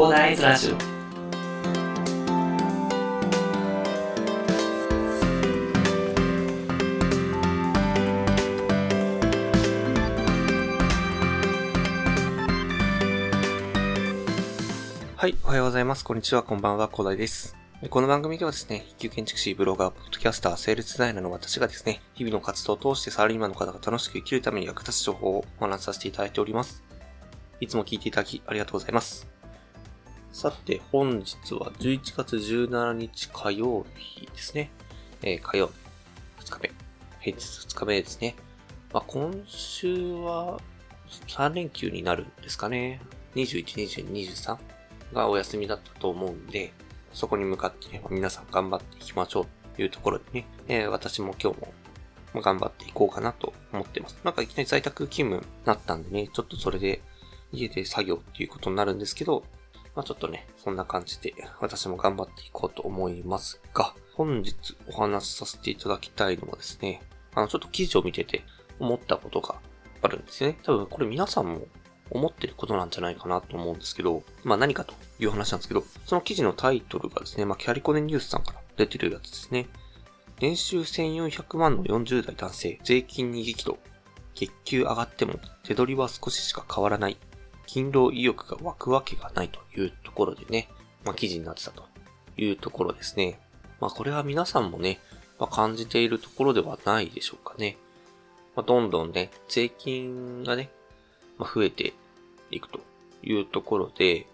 コーダーイズラジオはい、おはようございます。こんにちは、こんばんは、コーダイです。この番組ではですね、一級建築士、ブロガー、ポッドキャスター、セールスデザイナーの私がですね、日々の活動を通してサラリーマンの方が楽しく生きるために役立つ情報をお話しさせていただいております。いつも聞いていただきありがとうございます。さて、本日は11月17日火曜日ですね。えー火曜日、2日目。平日2日目ですね。まあ、今週は3連休になるんですかね。21、22、23? がお休みだったと思うんで、そこに向かってね、皆さん頑張っていきましょうというところでね、えー私も今日も頑張っていこうかなと思ってます。なんかいきなり在宅勤務になったんでね、ちょっとそれで家で作業っていうことになるんですけど、まあちょっとね、そんな感じで私も頑張っていこうと思いますが、本日お話しさせていただきたいのはですね、あのちょっと記事を見てて思ったことがあるんですね。多分これ皆さんも思ってることなんじゃないかなと思うんですけど、まあ何かという話なんですけど、その記事のタイトルがですね、まあキャリコネニュースさんから出てるやつですね。年収1400万の40代男性、税金に激怒。月給上がっても手取りは少ししか変わらない。勤労意欲が湧くわけがないというところでね、まあ記事になってたというところですね。まあこれは皆さんもね、まあ、感じているところではないでしょうかね。まあ、どんどんね、税金がね、まあ、増えていくというところで、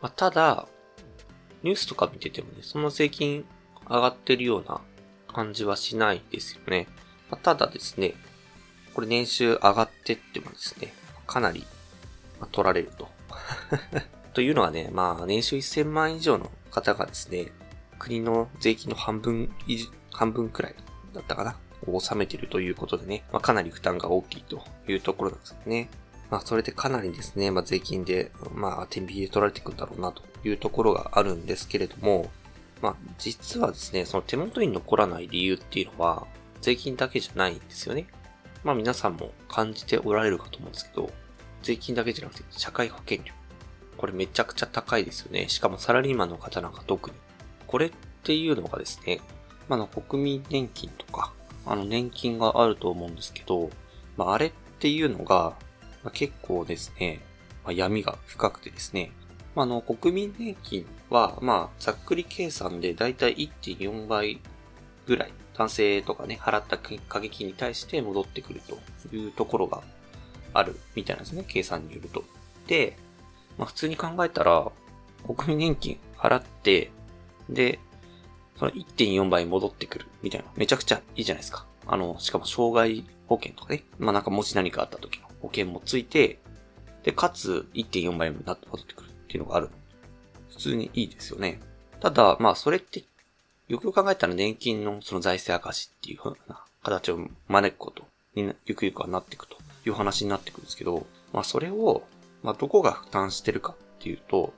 まあ、ただ、ニュースとか見ててもね、その税金上がってるような感じはしないですよね。まあ、ただですね、これ年収上がってってもですね、かなり、まあ取られると。というのはね、まあ年収1000万以上の方がですね、国の税金の半分以上、半分くらいだったかなを納めているということでね、まあ、かなり負担が大きいというところなんですよね。まあ、それでかなりですね、まあ、税金で、まあ、天秤で取られていくんだろうなというところがあるんですけれども、まあ、実はですね、その手元に残らない理由っていうのは、税金だけじゃないんですよね。まあ、皆さんも感じておられるかと思うんですけど、税金だけじゃなくて、社会保険料。これめちゃくちゃ高いですよね。しかもサラリーマンの方なんか特に。これっていうのがですね、まあ、の国民年金とか、あの年金があると思うんですけど、まあ、あれっていうのが、まあ、結構ですね、まあ、闇が深くてですね、まあ、の国民年金は、まあ、ざっくり計算でだいたい1.4倍ぐらい、男性とかね、払った過激に対して戻ってくるというところがあるみたいなんですね、計算によると。で、まあ、普通に考えたら、国民年金払って、で、その1.4倍戻ってくるみたいな。めちゃくちゃいいじゃないですか。あの、しかも障害保険とかね。まあなんかもし何かあった時の保険もついて、で、かつ1.4倍になって戻ってくるっていうのがある。普通にいいですよね。ただ、まあそれって、よくよく考えたら年金のその財政赤字っていう風な形を招くことにゆくゆくはなっていくという話になってくるんですけど、まあそれを、まあどこが負担してるかっていうと、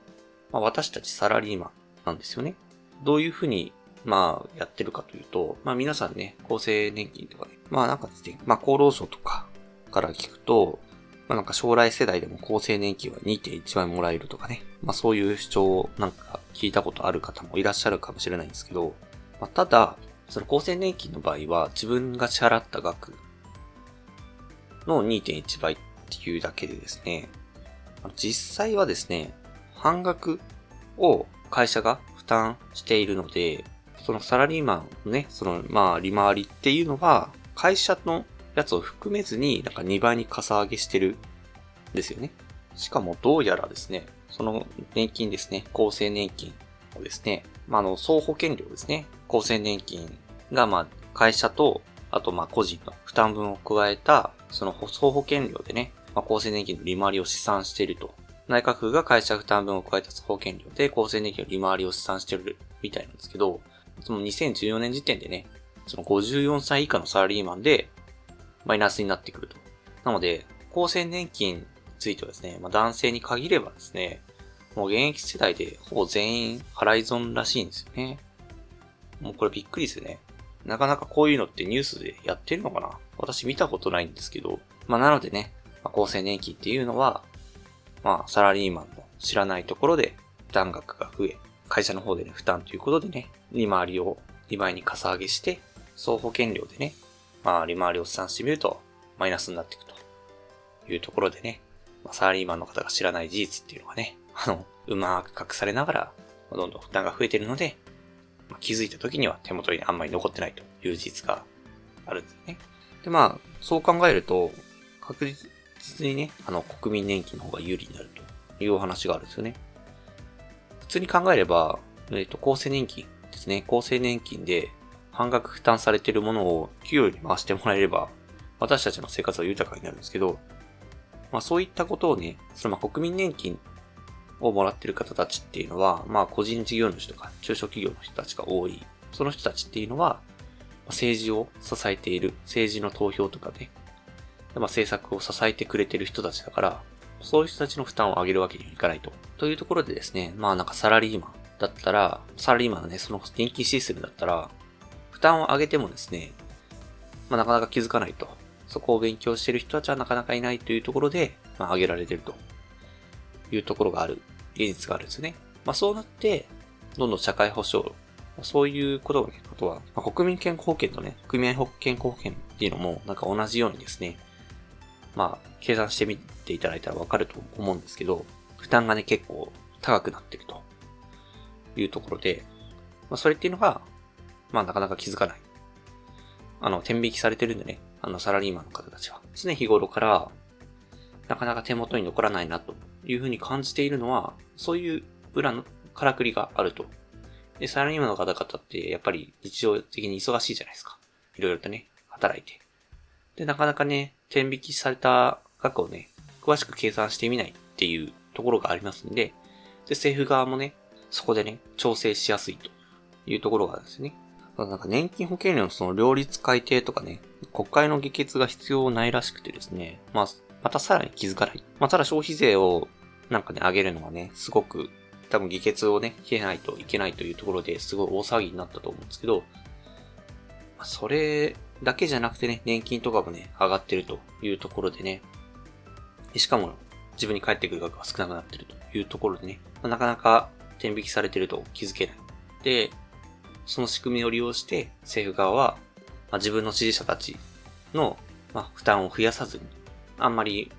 まあ私たちサラリーマンなんですよね。どういうふうにまあ、やってるかというと、まあ皆さんね、厚生年金とかね、まあなんかですね、まあ厚労省とかから聞くと、まあなんか将来世代でも厚生年金は2.1倍もらえるとかね、まあそういう主張をなんか聞いたことある方もいらっしゃるかもしれないんですけど、まあただ、その厚生年金の場合は自分が支払った額の2.1倍っていうだけでですね、実際はですね、半額を会社が負担しているので、そのサラリーマンのね、その、まあ、利回りっていうのは、会社のやつを含めずに、なんか2倍にかさ上げしてるんですよね。しかも、どうやらですね、その年金ですね、厚生年金をですね、まあ、あの、総保険料ですね、厚生年金が、まあ、会社と、あと、まあ、個人の負担分を加えた、その総保険料でね、まあ、厚生年金の利回りを試算していると。内閣府が会社負担分を加えた総保険料で厚生年金の利回りを試算してるみたいなんですけど、その2014年時点でね、その54歳以下のサラリーマンで、マイナスになってくると。なので、厚生年金についてはですね、まあ、男性に限ればですね、もう現役世代でほぼ全員払い損らしいんですよね。もうこれびっくりですよね。なかなかこういうのってニュースでやってるのかな？私見たことないんですけど。まあなのでね、まあ、厚生年金っていうのは、まあサラリーマンの知らないところで負担額が増え、会社の方でね、負担ということでね、利回りを2倍にかさ上げして、総保険料でね、まあ利回りを算してみると、マイナスになっていくというところでね、まあ、サラリーマンの方が知らない事実っていうのがね、あの、うまく隠されながら、どんどん負担が増えているので、まあ、気づいた時には手元にあんまり残ってないという事実があるんですね。で、まあ、そう考えると、確実にね、あの、国民年金の方が有利になるというお話があるんですよね。普通に考えれば、えっ、ー、と、厚生年金ですね。厚生年金で半額負担されているものを給与に回してもらえれば、私たちの生活は豊かになるんですけど、まあそういったことをね、そのまあ国民年金をもらってる方たちっていうのは、まあ個人事業主とか中小企業の人たちが多い。その人たちっていうのは、政治を支えている、政治の投票とかね、まあ政策を支えてくれてる人たちだから、そういう人たちの負担を上げるわけにはいかないと。というところでですね、まあなんかサラリーマンだったら、サラリーマンのね、その年金システムだったら、負担を上げてもですね、まあなかなか気づかないと。そこを勉強してる人たちはなかなかいないというところで、まあ上げられてるというところがある、現実があるんですね。まあそうなって、どんどん社会保障、そういうことがね、あとは、まあ、国民健康保険とね、組合健康保険っていうのも、なんか同じようにですね、まあ、計算してみていただいたらわかると思うんですけど、負担がね、結構高くなってるというところで、まあ、それっていうのが、まあ、なかなか気づかない。あの、天引きされてるんでね、あの、サラリーマンの方たちは。常日頃から、なかなか手元に残らないな、というふうに感じているのは、そういう裏のからくりがあると。で、サラリーマンの方々って、やっぱり日常的に忙しいじゃないですか。いろいろとね、働いて。で、なかなかね、天引きされた額をね、詳しく計算してみないっていうところがありますんで、で、政府側もね、そこでね、調整しやすいというところがあるんですね。なんか年金保険料のその両立改定とかね、国会の議決が必要ないらしくてですね、まあ、またさらに気づかない。まあ、ただ消費税をなんかね、上げるのはね、すごく、多分議決をね、消えないといけないというところですごい大騒ぎになったと思うんですけど、それだけじゃなくてね、年金とかもね、上がってるというところでね、しかも自分に返ってくる額が少なくなってるというところでね、なかなか天引きされてると気づけない。で、その仕組みを利用して政府側は、ま、自分の支持者たちの、ま、負担を増やさずに、あんまり、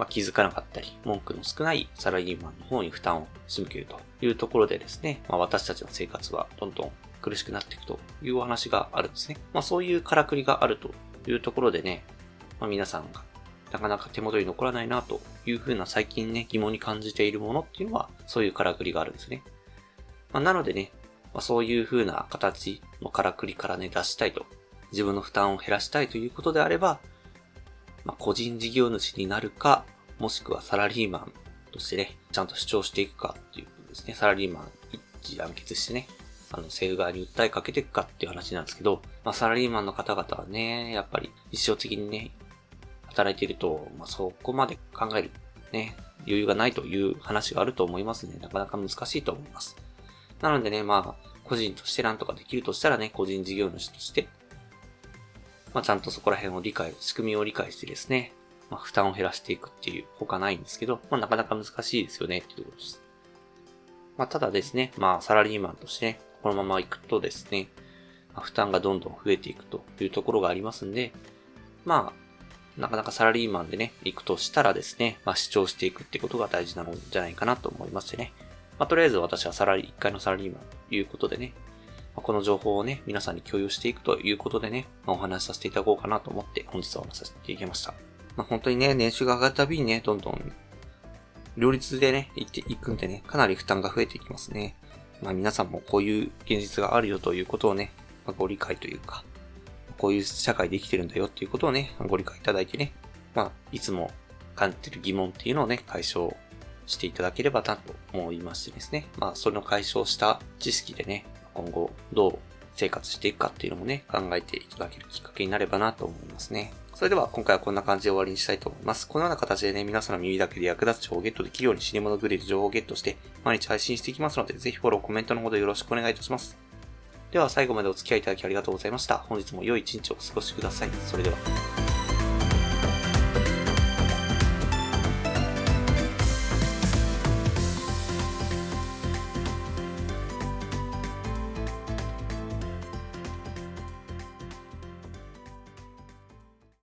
まあ、気づかなかったり、文句の少ないサラリーマンの方に負担を仕向けるというところでですね、まあ、私たちの生活はどんどん苦しくなっていくというお話があるんですね。まあそういうからくりがあるというところでね、まあ皆さんがなかなか手元に残らないなというふうな最近ね、疑問に感じているものっていうのは、そういうからくりがあるんですね。まあ、なのでね、まあ、そういうふうな形のからくりからね、出したいと。自分の負担を減らしたいということであれば、まあ、個人事業主になるか、もしくはサラリーマンとしてね、ちゃんと主張していくかっていうことですね。サラリーマン一致団結してね、あの、政府側に訴えかけていくかっていう話なんですけど、まあ、サラリーマンの方々はね、やっぱり一生的にね、働いていると、まあ、そこまで考える、ね、余裕がないという話があると思いますね。なかなか難しいと思います。なのでね、まあ、個人としてなんとかできるとしたらね、個人事業主として、まあ、ちゃんとそこら辺を理解、仕組みを理解してですね、まあ、負担を減らしていくっていう他ないんですけど、まあ、なかなか難しいですよね、っていうことです。まあ、ただですね、まあ、サラリーマンとしてね、このまま行くとですね、まあ、負担がどんどん増えていくというところがありますんで、まあ、なかなかサラリーマンでね、行くとしたらですね、まあ、主張していくってことが大事なのじゃないかなと思いましてね。まあ、とりあえず私はサラリー、一回のサラリーマンということでね、この情報をね、皆さんに共有していくということでね、ま、お話しさせていただこうかなと思って本日はお話しさせていただきました。まあ、本当にね、年収が上がるたびにね、どんどん、両立でね、行っていくんでね、かなり負担が増えていきますね。まあ皆さんもこういう現実があるよということをね、まあ、ご理解というか、こういう社会で生きてるんだよっていうことをね、ご理解いただいてね、まあ、いつも感じてる疑問っていうのをね、解消していただければなと思いましてですね。まあ、それの解消した知識でね、今後どう生活していくかっていうのもね、考えていただけるきっかけになればなと思いますね。それでは今回はこんな感じで終わりにしたいと思います。このような形でね、皆さんの耳だけで役立つ情報をゲットできるように死に物グリル情報をゲットして、毎日配信していきますので、ぜひフォロー、コメントのほどよろしくお願いいたします。では最後までお付き合いいただきありがとうございました。本日も良い一日をお過ごしください。それでは。